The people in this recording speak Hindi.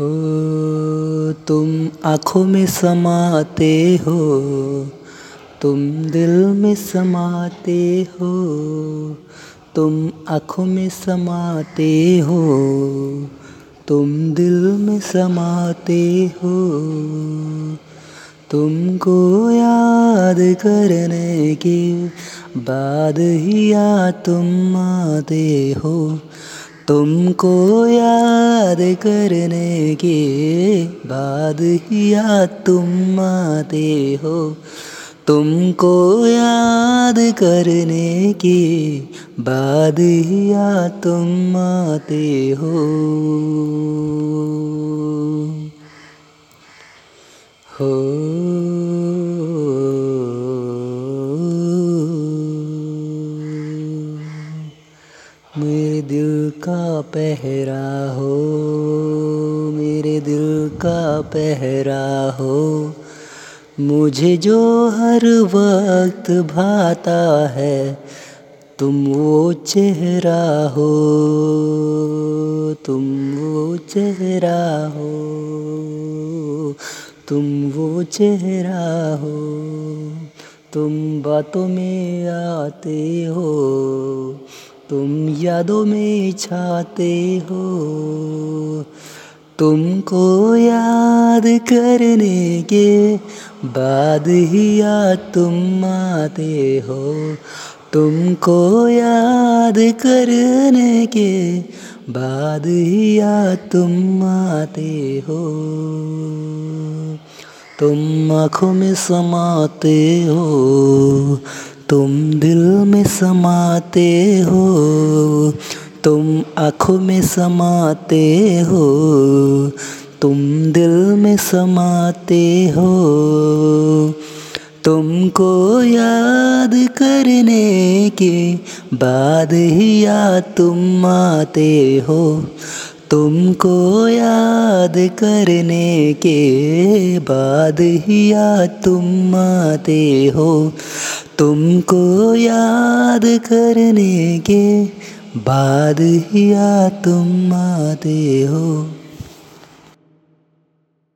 हो, तुम आँखों में समाते हो, तुम दिल में समाते हो, तुम आँखों में समाते हो, तुम दिल में समाते हो। तुमको याद करने के बाद ही या तुम आते हो। तुमको याद करने के बाद ही या तुम आते हो। तुमको याद करने के बाद ही या तुम आते हो। हो। दिल का पहरा हो, मेरे दिल का पहरा हो। मुझे जो हर वक्त भाता है, तुम वो चेहरा हो, तुम वो चेहरा हो, तुम वो चेहरा हो। तुम बातों में आते हो तुम यादों में छाते हो। तुमको याद करने के बाद ही या तुम आते हो। तुमको याद करने के बाद ही या तुम आते हो। तुम आँखों में समाते हो। तुम दिल में समाते हो, तुम आँखों में समाते हो, तुम दिल में समाते हो। तुमको याद करने के बाद ही या तुम आते हो, तुमको याद करने के बाद ही या तुम आते हो। तुमको याद करने के बाद ही या तुम आते हो।